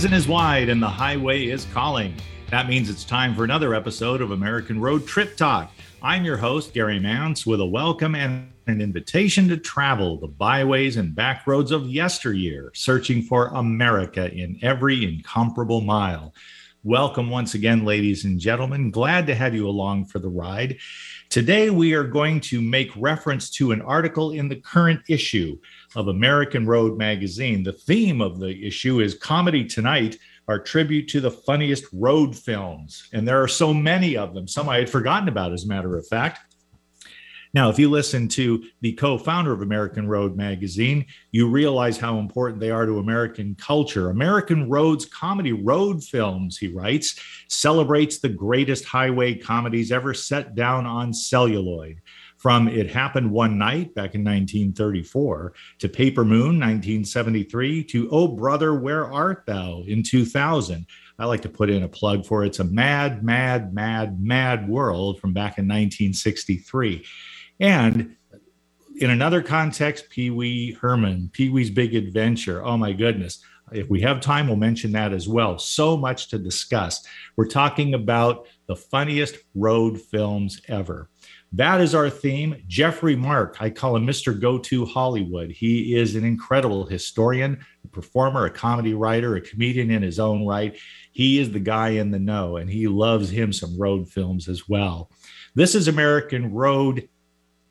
season is wide and the highway is calling. That means it's time for another episode of American Road Trip Talk. I'm your host, Gary Mance, with a welcome and an invitation to travel the byways and back roads of yesteryear, searching for America in every incomparable mile. Welcome once again, ladies and gentlemen. Glad to have you along for the ride. Today, we are going to make reference to an article in the current issue of American Road magazine. The theme of the issue is Comedy Tonight, our tribute to the funniest road films. And there are so many of them, some I had forgotten about, as a matter of fact. Now, if you listen to the co founder of American Road magazine, you realize how important they are to American culture. American Road's comedy road films, he writes, celebrates the greatest highway comedies ever set down on celluloid. From It Happened One Night back in 1934 to Paper Moon 1973 to Oh Brother, Where Art Thou in 2000. I like to put in a plug for It's a Mad, Mad, Mad, Mad World from back in 1963. And in another context, Pee Wee Herman, Pee Wee's Big Adventure. Oh my goodness. If we have time, we'll mention that as well. So much to discuss. We're talking about the funniest road films ever. That is our theme. Geoffrey Mark, I call him Mr. Go To Hollywood. He is an incredible historian, a performer, a comedy writer, a comedian in his own right. He is the guy in the know, and he loves him some road films as well. This is American Road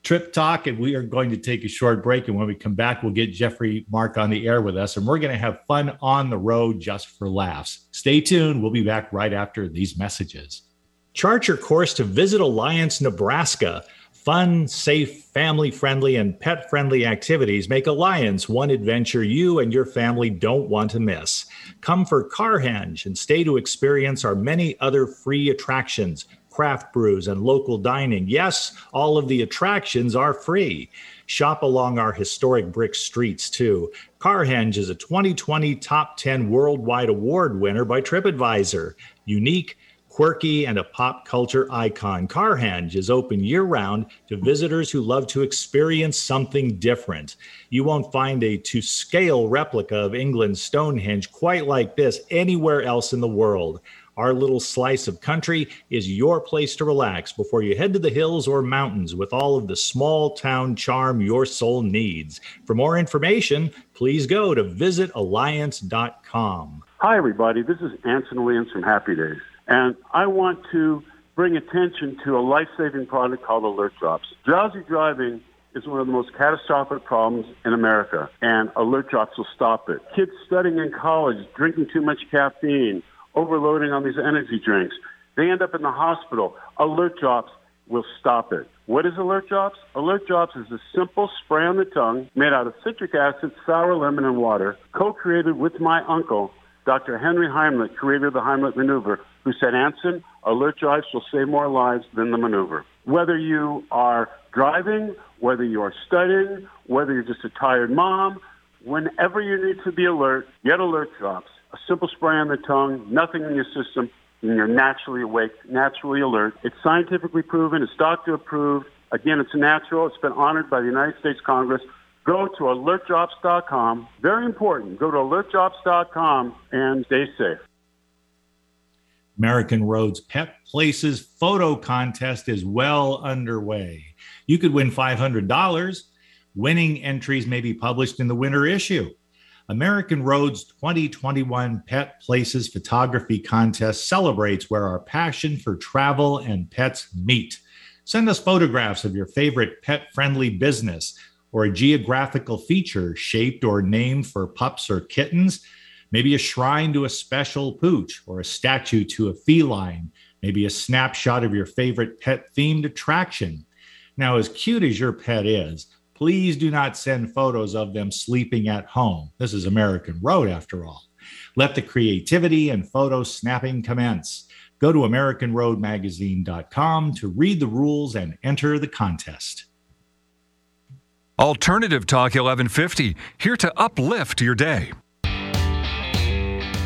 Trip Talk, and we are going to take a short break. And when we come back, we'll get Geoffrey Mark on the air with us, and we're going to have fun on the road just for laughs. Stay tuned. We'll be back right after these messages. Chart your course to visit Alliance, Nebraska. Fun, safe, family friendly, and pet friendly activities make Alliance one adventure you and your family don't want to miss. Come for Carhenge and stay to experience our many other free attractions craft brews, and local dining. Yes, all of the attractions are free. Shop along our historic brick streets too. Carhenge is a 2020 Top 10 Worldwide Award winner by TripAdvisor. Unique, quirky, and a pop culture icon, Carhenge is open year round to visitors who love to experience something different. You won't find a to scale replica of England's Stonehenge quite like this anywhere else in the world. Our little slice of country is your place to relax before you head to the hills or mountains with all of the small town charm your soul needs. For more information, please go to visitalliance.com. Hi, everybody. This is Anson Williams from Happy Days, and I want to bring attention to a life saving product called Alert Drops. Drowsy driving is one of the most catastrophic problems in America, and Alert Drops will stop it. Kids studying in college, drinking too much caffeine, overloading on these energy drinks. They end up in the hospital. Alert Drops will stop it. What is Alert Drops? Alert Drops is a simple spray on the tongue made out of citric acid, sour lemon, and water, co-created with my uncle, Dr. Henry Heimlich, creator of the Heimlich maneuver, who said, Anson, Alert Drops will save more lives than the maneuver. Whether you are driving, whether you are studying, whether you're just a tired mom, whenever you need to be alert, get Alert Drops a simple spray on the tongue, nothing in your system, and you're naturally awake, naturally alert. It's scientifically proven, it's doctor approved. Again, it's natural. It's been honored by the United States Congress. Go to alertdrops.com. Very important. Go to alertdrops.com and stay safe. American Roads Pet Places photo contest is well underway. You could win $500. Winning entries may be published in the winter issue. American Road's 2021 Pet Places Photography Contest celebrates where our passion for travel and pets meet. Send us photographs of your favorite pet friendly business or a geographical feature shaped or named for pups or kittens, maybe a shrine to a special pooch or a statue to a feline, maybe a snapshot of your favorite pet themed attraction. Now, as cute as your pet is, Please do not send photos of them sleeping at home. This is American Road, after all. Let the creativity and photo snapping commence. Go to AmericanRoadMagazine.com to read the rules and enter the contest. Alternative Talk 1150, here to uplift your day.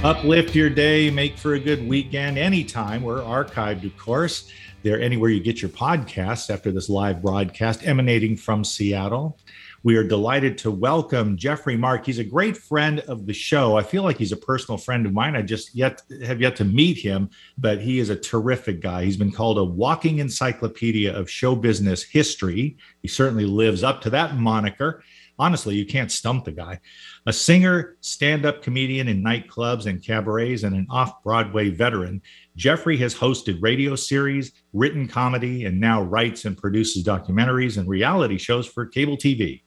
Uplift your day, make for a good weekend anytime. We're archived, of course. They're anywhere you get your podcasts after this live broadcast emanating from Seattle. We are delighted to welcome Geoffrey Mark. He's a great friend of the show. I feel like he's a personal friend of mine. I just yet have yet to meet him, but he is a terrific guy. He's been called a walking encyclopedia of show business history. He certainly lives up to that moniker. Honestly, you can't stump the guy. A singer, stand up comedian in nightclubs and cabarets, and an off Broadway veteran, Geoffrey has hosted radio series, written comedy, and now writes and produces documentaries and reality shows for cable TV.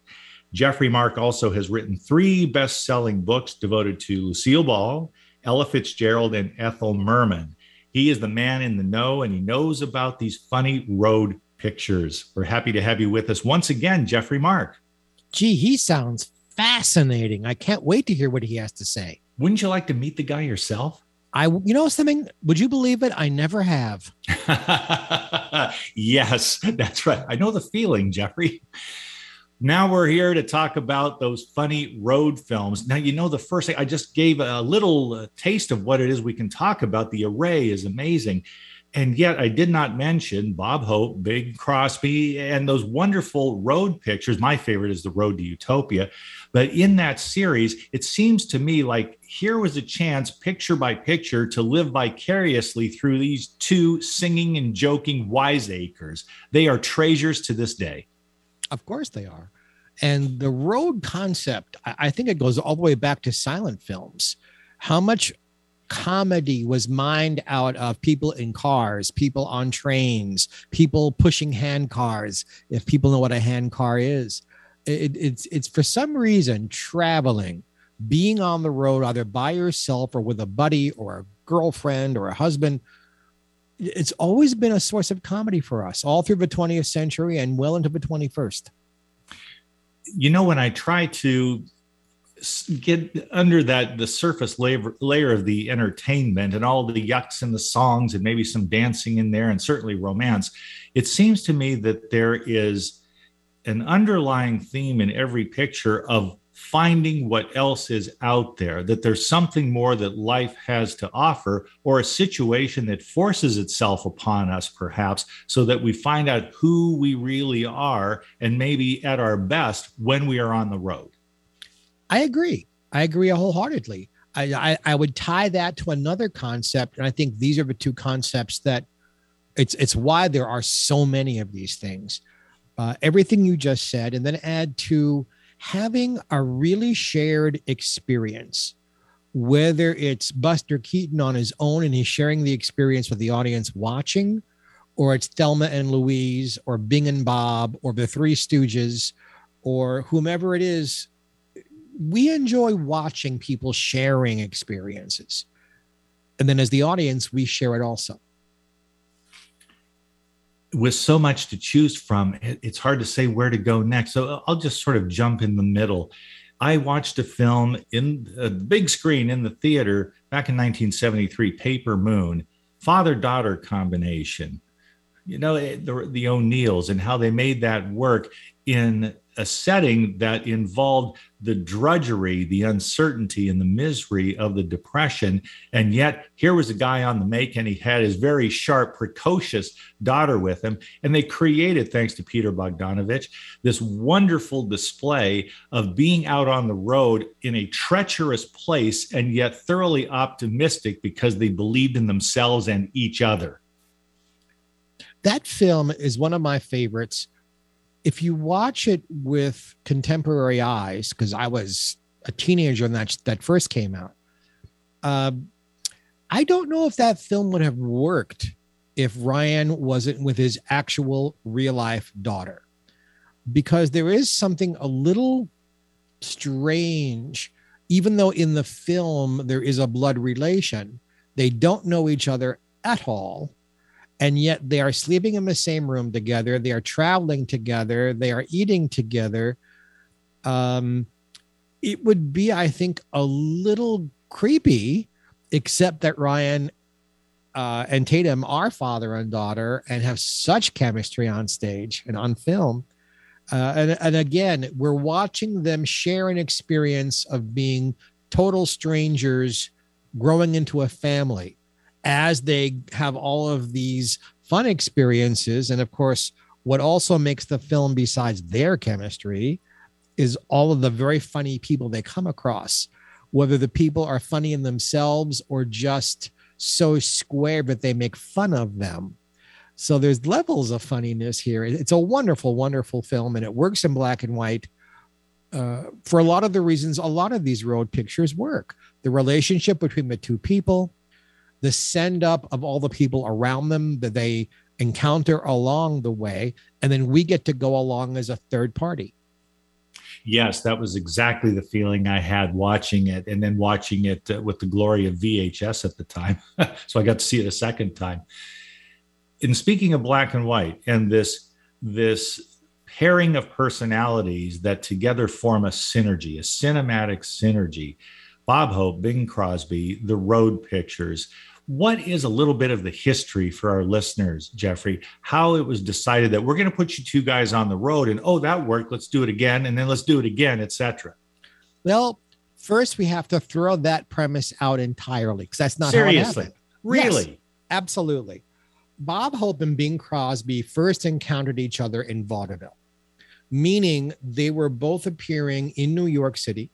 Geoffrey Mark also has written three best selling books devoted to Lucille Ball, Ella Fitzgerald, and Ethel Merman. He is the man in the know and he knows about these funny road pictures. We're happy to have you with us once again, Geoffrey Mark. Gee, he sounds fascinating. I can't wait to hear what he has to say. Wouldn't you like to meet the guy yourself? I, you know something? Would you believe it? I never have. yes, that's right. I know the feeling, Geoffrey. Now we're here to talk about those funny road films. Now, you know, the first thing I just gave a little taste of what it is we can talk about. The array is amazing. And yet, I did not mention Bob Hope, Bing Crosby, and those wonderful road pictures. My favorite is The Road to Utopia. But in that series, it seems to me like here was a chance, picture by picture, to live vicariously through these two singing and joking wiseacres. They are treasures to this day. Of course, they are. And the road concept, I think it goes all the way back to silent films. How much comedy was mined out of people in cars, people on trains, people pushing hand cars, if people know what a hand car is. It, it's it's for some reason traveling, being on the road either by yourself or with a buddy or a girlfriend or a husband. It's always been a source of comedy for us all through the 20th century and well into the 21st. You know, when I try to get under that the surface layer, layer of the entertainment and all the yucks and the songs and maybe some dancing in there and certainly romance it seems to me that there is an underlying theme in every picture of finding what else is out there, that there's something more that life has to offer, or a situation that forces itself upon us, perhaps, so that we find out who we really are and maybe at our best when we are on the road. I agree. I agree wholeheartedly. I, I, I would tie that to another concept, and I think these are the two concepts that it's it's why there are so many of these things. Uh, everything you just said, and then add to having a really shared experience, whether it's Buster Keaton on his own and he's sharing the experience with the audience watching, or it's Thelma and Louise, or Bing and Bob, or the Three Stooges, or whomever it is we enjoy watching people sharing experiences. And then as the audience, we share it also. With so much to choose from, it's hard to say where to go next. So uh, I'll just sort of jump in the middle. I watched a film in a big screen in the theater back in 1973, Paper Moon, father daughter combination. You know, eh, the, the O'Neills and how they made that work in a setting that involved the drudgery, the uncertainty, and the misery of the depression. And yet, here was a guy on the make, and he had his very sharp, precocious daughter with him. And they created, thanks to Peter Bogdanovich, this wonderful display of being out on the road in a treacherous place and yet thoroughly optimistic because they believed in themselves and each other. That film is one of my favorites if you watch it with contemporary eyes, because I was a teenager when that that first came out, uh, I don't know if that film would have worked if Ryan wasn't with his actual real life daughter, because there is something a little strange, even though in the film there is a blood relation. They don't know each other at all and yet they are sleeping in the same room together. They are traveling together. They are eating together. Um it would be i think a little creepy except that ryan uh, and tatum are father and daughter and have such chemistry on stage and on film. Uh, and, and again we're watching them share an experience of being total strangers growing into a family as they have all of these fun experiences. And of course, what also makes the film, besides their chemistry, is all of the very funny people they come across, whether the people are funny in themselves or just so square that they make fun of them. So there's levels of funniness here. It's a wonderful, wonderful film, and it works in black and white. Uh, for a lot of the reasons a lot of these road pictures work the relationship between the two people, the send up of all the people around them that they encounter along the way, and then we get to go along as a third party. Yes, that was exactly the feeling I had watching it, and then watching it uh, with the glory of VHS at the time. so I got to see it a second time. In speaking of black and white, and this this pairing of personalities that together form a synergy, a cinematic synergy. Bob Hope, Bing Crosby, the road pictures. What is a little bit of the history for our listeners, Geoffrey? How it was decided that we're going to put you two guys on the road, and oh, that worked. Let's do it again, and then let's do it again, etc. Well, first we have to throw that premise out entirely because that's not seriously, really, yes, absolutely. Bob Hope and Bing Crosby first encountered each other in vaudeville, meaning they were both appearing in New York City.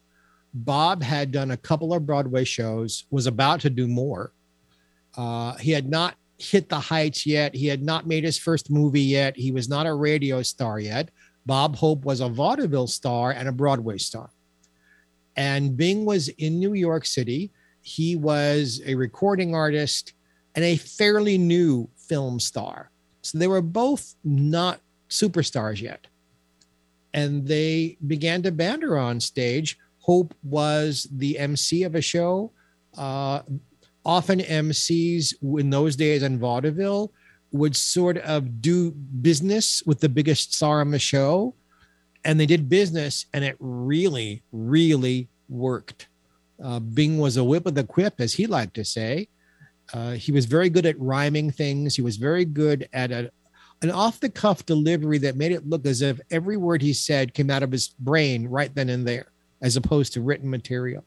Bob had done a couple of Broadway shows, was about to do more. Uh, he had not hit the heights yet. He had not made his first movie yet. He was not a radio star yet. Bob Hope was a vaudeville star and a Broadway star. And Bing was in New York City. He was a recording artist and a fairly new film star. So they were both not superstars yet. And they began to banter on stage. Hope was the MC of a show. Uh, often MCs in those days in vaudeville would sort of do business with the biggest star on the show. And they did business, and it really, really worked. Uh, Bing was a whip of the quip, as he liked to say. Uh, he was very good at rhyming things. He was very good at a, an off the cuff delivery that made it look as if every word he said came out of his brain right then and there, as opposed to written material.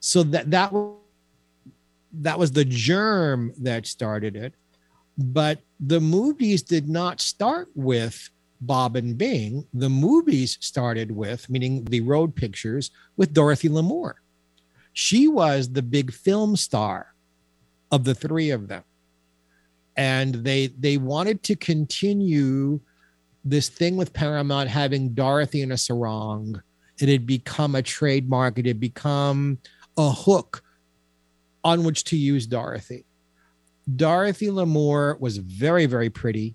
So that that that was the germ that started it. But the movies did not start with Bob and Bing. The movies started with, meaning the road pictures, with Dorothy Lamour. She was the big film star of the three of them and they they wanted to continue this thing with paramount having dorothy in a sarong it had become a trademark it had become a hook on which to use dorothy dorothy lamour was very very pretty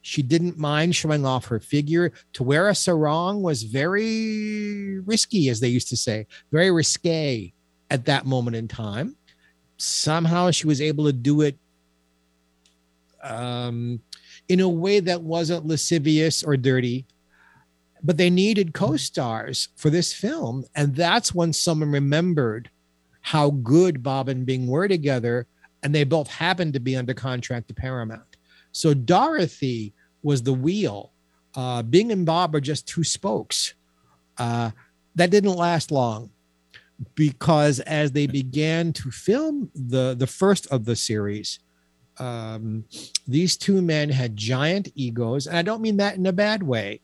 she didn't mind showing off her figure to wear a sarong was very risky as they used to say very risque at that moment in time somehow she was able to do it um, in a way that wasn't lascivious or dirty. But they needed co stars for this film. And that's when someone remembered how good Bob and Bing were together. And they both happened to be under contract to Paramount. So Dorothy was the wheel. Uh, Bing and Bob are just two spokes. Uh, that didn't last long because as they began to film the the first of the series um, these two men had giant egos and i don't mean that in a bad way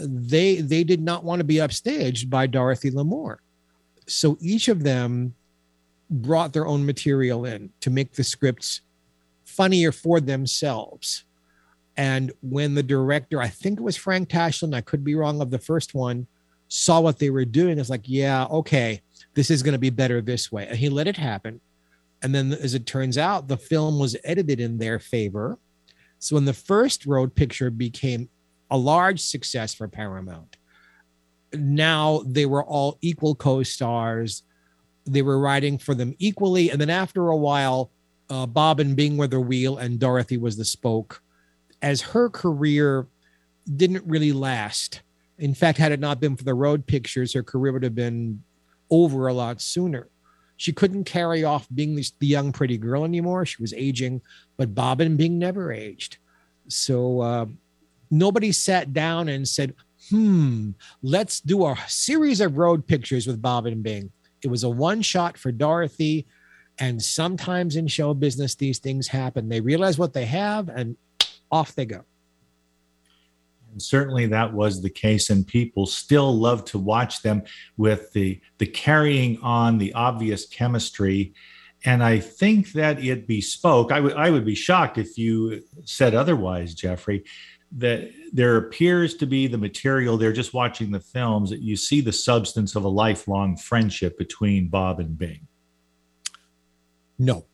they they did not want to be upstaged by dorothy lamour so each of them brought their own material in to make the scripts funnier for themselves and when the director i think it was frank tashlin i could be wrong of the first one saw what they were doing it's like yeah okay this is going to be better this way. And he let it happen. And then, as it turns out, the film was edited in their favor. So when the first road picture became a large success for Paramount, now they were all equal co stars. They were riding for them equally. And then after a while, uh, Bob and Bing were the wheel and Dorothy was the spoke. As her career didn't really last. In fact, had it not been for the road pictures, her career would have been over a lot sooner. She couldn't carry off being the young, pretty girl anymore. She was aging, but Bob and Bing never aged. So uh, nobody sat down and said, hmm, let's do a series of road pictures with Bob and Bing. It was a one shot for Dorothy. And sometimes in show business, these things happen. They realize what they have and off they go. And certainly that was the case, and people still love to watch them with the the carrying on, the obvious chemistry. And I think that it bespoke. I would I would be shocked if you said otherwise, Geoffrey. That there appears to be the material. They're just watching the films. That you see the substance of a lifelong friendship between Bob and Bing. No,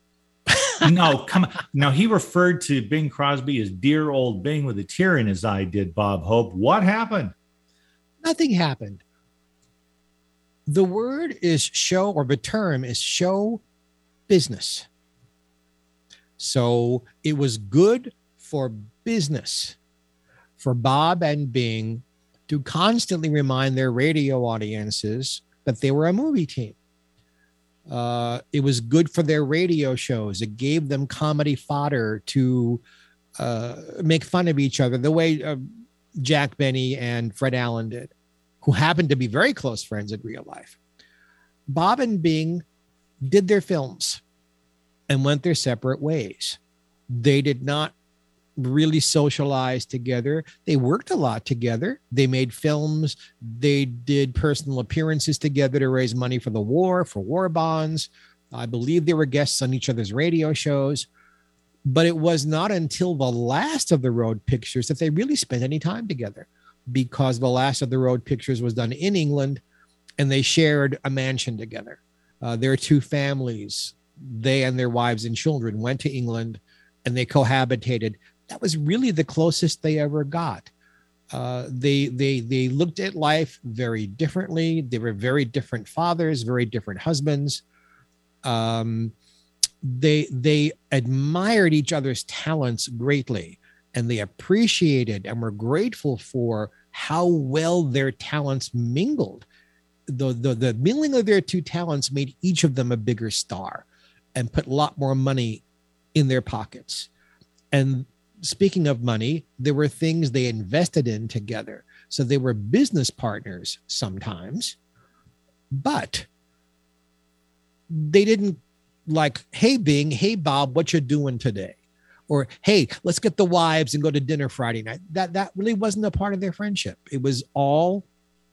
no, come on. Now he referred to Bing Crosby as dear old Bing with a tear in his eye, did Bob Hope. What happened? Nothing happened. The word is show, or the term is show business. So it was good for business for Bob and Bing to constantly remind their radio audiences that they were a movie team. Uh, it was good for their radio shows. It gave them comedy fodder to uh, make fun of each other, the way uh, Jack Benny and Fred Allen did, who happened to be very close friends in real life. Bob and Bing did their films and went their separate ways. They did not really socialized together. They worked a lot together. They made films. They did personal appearances together to raise money for the war, for war bonds. I believe they were guests on each other's radio shows. But it was not until the last of the road pictures that they really spent any time together because the last of the road pictures was done in England and they shared a mansion together. Uh, their two families, they and their wives and children, went to England and they cohabitated that was really the closest they ever got. Uh, they they they looked at life very differently. They were very different fathers, very different husbands. Um, they they admired each other's talents greatly, and they appreciated and were grateful for how well their talents mingled. The, the the mingling of their two talents made each of them a bigger star, and put a lot more money in their pockets. And speaking of money, there were things they invested in together. So they were business partners sometimes, but they didn't like, hey, Bing, hey, Bob, what you doing today? Or hey, let's get the wives and go to dinner Friday night. That that really wasn't a part of their friendship. It was all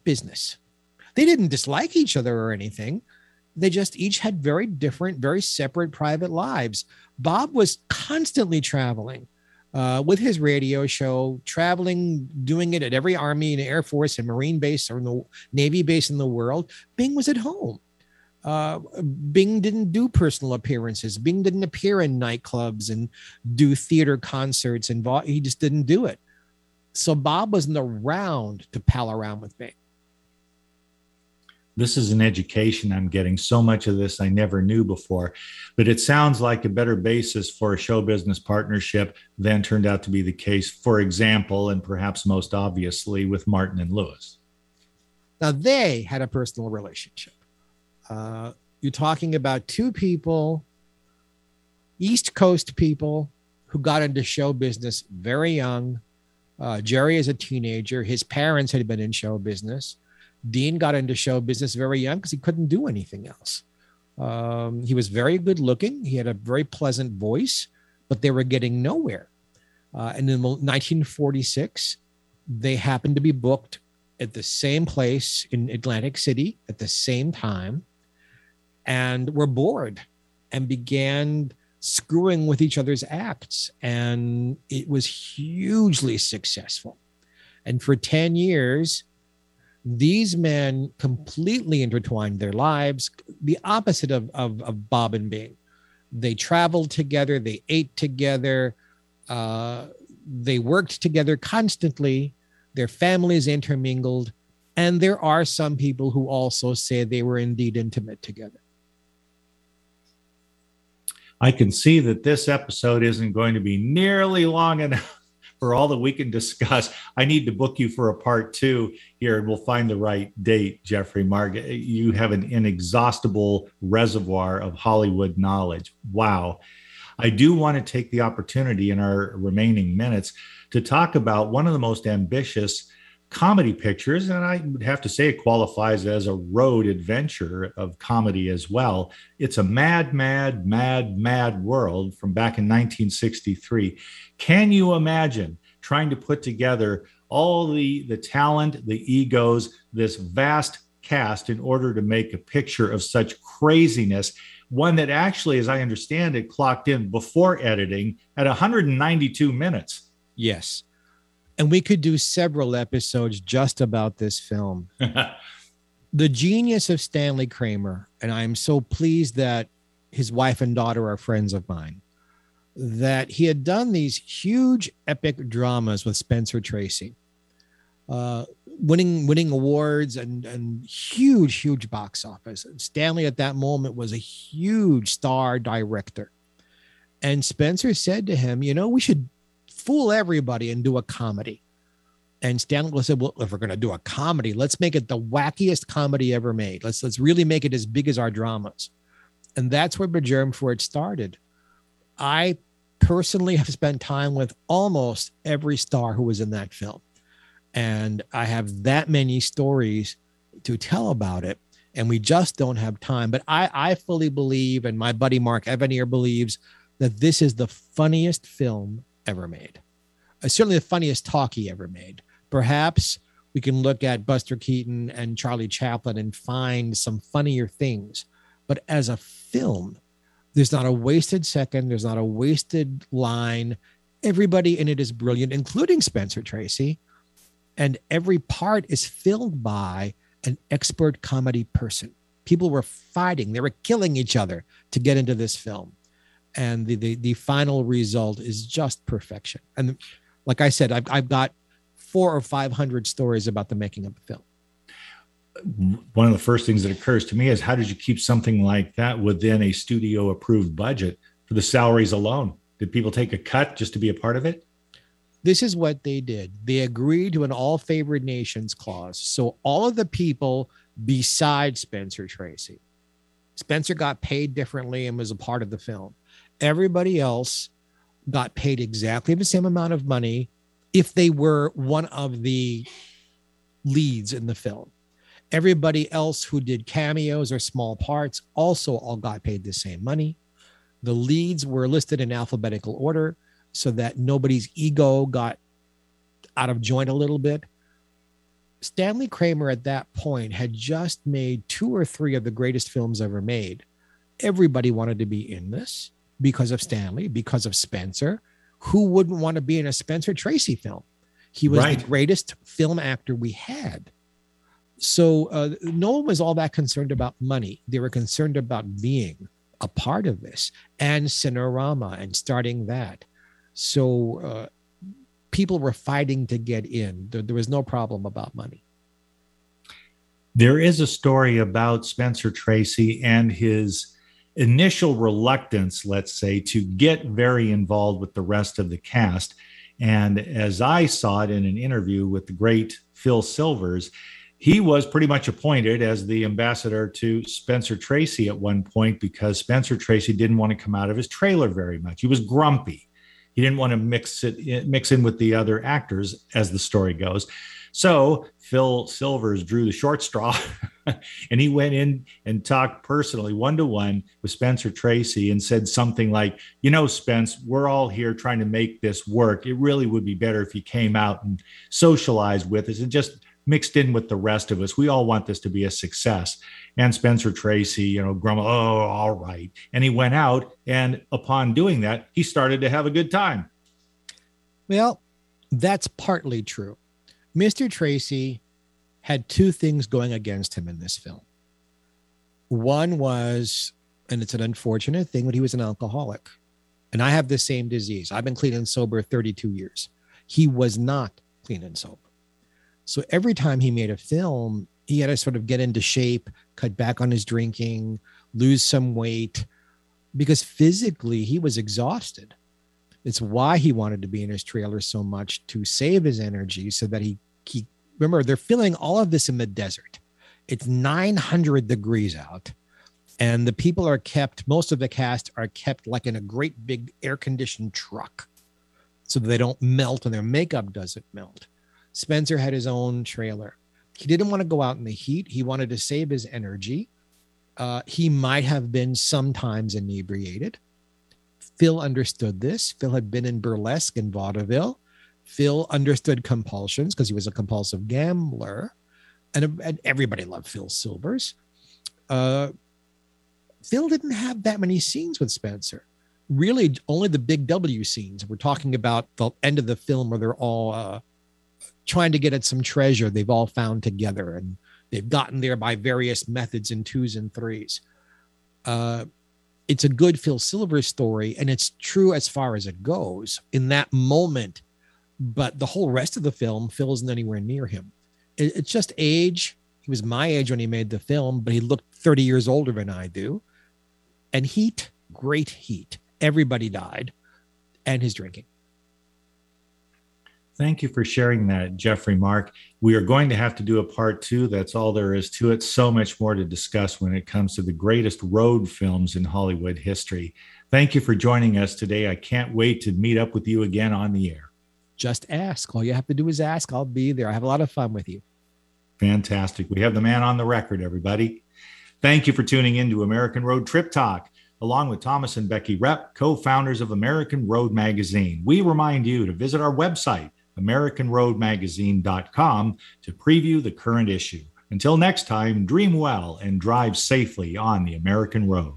business. They didn't dislike each other or anything. They just each had very different, very separate private lives. Bob was constantly traveling uh, with his radio show, traveling, doing it at every Army and Air Force and Marine base or the Navy base in the world. Bing was at home. Uh, Bing didn't do personal appearances. Bing didn't appear in nightclubs and do theater concerts, and he just didn't do it. So Bob wasn't around to pal around with Bing this is an education I'm getting. So much of this I never knew before, but it sounds like a better basis for a show business partnership than turned out to be the case, for example, and perhaps most obviously with Martin and Lewis. Now, they had a personal relationship. Uh, you're talking about two people, East Coast people, who got into show business very young. Uh, Jerry is a teenager. His parents had been in show business Dean got into show business very young because he couldn't do anything else. Um, he was very good looking. He had a very pleasant voice, but they were getting nowhere. Uh, and in 1946, they happened to be booked at the same place in Atlantic City at the same time and were bored and began screwing with each other's acts. And it was hugely successful. And for 10 years, these men completely intertwined their lives, the opposite of, of, of Bob and Bing. They traveled together, they ate together, uh, they worked together constantly, their families intermingled. And there are some people who also say they were indeed intimate together. I can see that this episode isn't going to be nearly long enough for all that we can discuss. I need to book you for a part two here, and we'll find the right date, Geoffrey Margaret. You have an inexhaustible reservoir of Hollywood knowledge. Wow. I do want to take the opportunity in our remaining minutes to talk about one of the most ambitious comedy pictures, and I would have to say it qualifies as a road adventure of comedy as well. It's a mad, mad, mad, mad world from back in 1963. Can you imagine trying to put together all the the talent, the egos, this vast cast in order to make a picture of such craziness. One that actually, as I understand it, clocked in before editing at 192 minutes. Yes. And we could do several episodes just about this film. the genius of Stanley Kramer, and I am so pleased that his wife and daughter are friends of mine, that he had done these huge epic dramas with Spencer Tracy, uh, winning winning awards and and huge huge box office. Stanley at that moment was a huge star director, and Spencer said to him, "You know, we should fool everybody and do a comedy." And Stanley said, "Well, if we're going to do a comedy, let's make it the wackiest comedy ever made. Let's let's really make it as big as our dramas." And that's where Bajiram Fort started. I personally have spent time with almost every star who was in that film. And I have that many stories to tell about it. And we just don't have time. But I, I fully believe, and my buddy Mark Evanier believes, that this is the funniest film ever made. Uh, certainly the funniest talkie ever made. Perhaps we can look at Buster Keaton and Charlie Chaplin and find some funnier things. But as a film, there's not a wasted second, there's not a wasted line. Everybody in it is brilliant, including Spencer Tracy. And every part is filled by an expert comedy person. People were fighting, they were killing each other to get into this film. And the, the, the final result is just perfection. And like I said, I've, I've got four or 500 stories about the making of the film one of the first things that occurs to me is how did you keep something like that within a studio approved budget for the salaries alone? Did people take a cut just to be a part of it? This is what they did. They agreed to an all favored nations clause. So all of the people besides Spencer Tracy, Spencer got paid differently and was a part of the film. Everybody else got paid exactly the same amount of money if they were one of the leads in the film. Everybody else who did cameos or small parts also all got paid the same money. The leads were listed in alphabetical order so that nobody's ego got out of joint a little bit. Stanley Kramer at that point had just made two or three of the greatest films ever made. Everybody wanted to be in this because of Stanley, because of Spencer. Who wouldn't want to be in a Spencer Tracy film? He was right. the greatest film actor we had. So uh, no one was all that concerned about money. They were concerned about being a part of this and Cinerama and starting that. So uh, people were fighting to get in. There, there was no problem about money. There is a story about Spencer Tracy and his initial reluctance, let's say, to get very involved with the rest of the cast. And as I saw it in an interview with the great Phil Silvers, he was pretty much appointed as the ambassador to Spencer Tracy at one point because Spencer Tracy didn't want to come out of his trailer very much. He was grumpy. He didn't want to mix it mix in with the other actors as the story goes. So Phil Silvers drew the short straw and he went in and talked personally one to one with Spencer Tracy and said something like, You know, Spence, we're all here trying to make this work. It really would be better if you came out and socialized with us and just mixed in with the rest of us. We all want this to be a success. And Spencer Tracy, you know, grumbled, oh, all right. And he went out. And upon doing that, he started to have a good time. Well, that's partly true. Mr. Tracy had two things going against him in this film. One was, and it's an unfortunate thing, but he was an alcoholic. And I have the same disease. I've been clean and sober 32 years. He was not clean and sober. So every time he made a film, he had to sort of get into shape, cut back on his drinking, lose some weight, because physically he was exhausted. It's why he wanted to be in his trailer so much to save his energy so that he, he remember, they're filming all of this in the desert. It's 900 degrees out. And the people are kept, most of the cast are kept like in a great big air conditioned truck so they don't melt and their makeup doesn't melt. Spencer had his own trailer. He didn't want to go out in the heat. He wanted to save his energy. Uh, he might have been sometimes inebriated. Phil understood this. Phil had been in burlesque in vaudeville. Phil understood compulsions because he was a compulsive gambler, and, and everybody loved Phil Silvers. Uh, Phil didn't have that many scenes with Spencer. Really, only the big W scenes. We're talking about the end of the film where they're all uh, trying to get at some treasure they've all found together, and they've gotten there by various methods in twos and threes. Uh, it's a good Phil Silvers story, and it's true as far as it goes in that moment. But the whole rest of the film, Phil isn't anywhere near him. It, it's just age. He was my age when he made the film, but he looked 30 years older than I do. And heat, great heat. Everybody died, and his drinking. Thank you for sharing that, Geoffrey Mark. We are going to have to do a part two. That's all there is to it. So much more to discuss when it comes to the greatest road films in Hollywood history. Thank you for joining us today. I can't wait to meet up with you again on the air. Just ask. All you have to do is ask. I'll be there. I have a lot of fun with you. Fantastic. We have the man on the record, everybody. Thank you for tuning in to American Road Trip Talk along with Thomas and Becky Repp, co founders of American Road Magazine. We remind you to visit our website AmericanRoadMagazine.com to preview the current issue. Until next time, dream well and drive safely on the American road.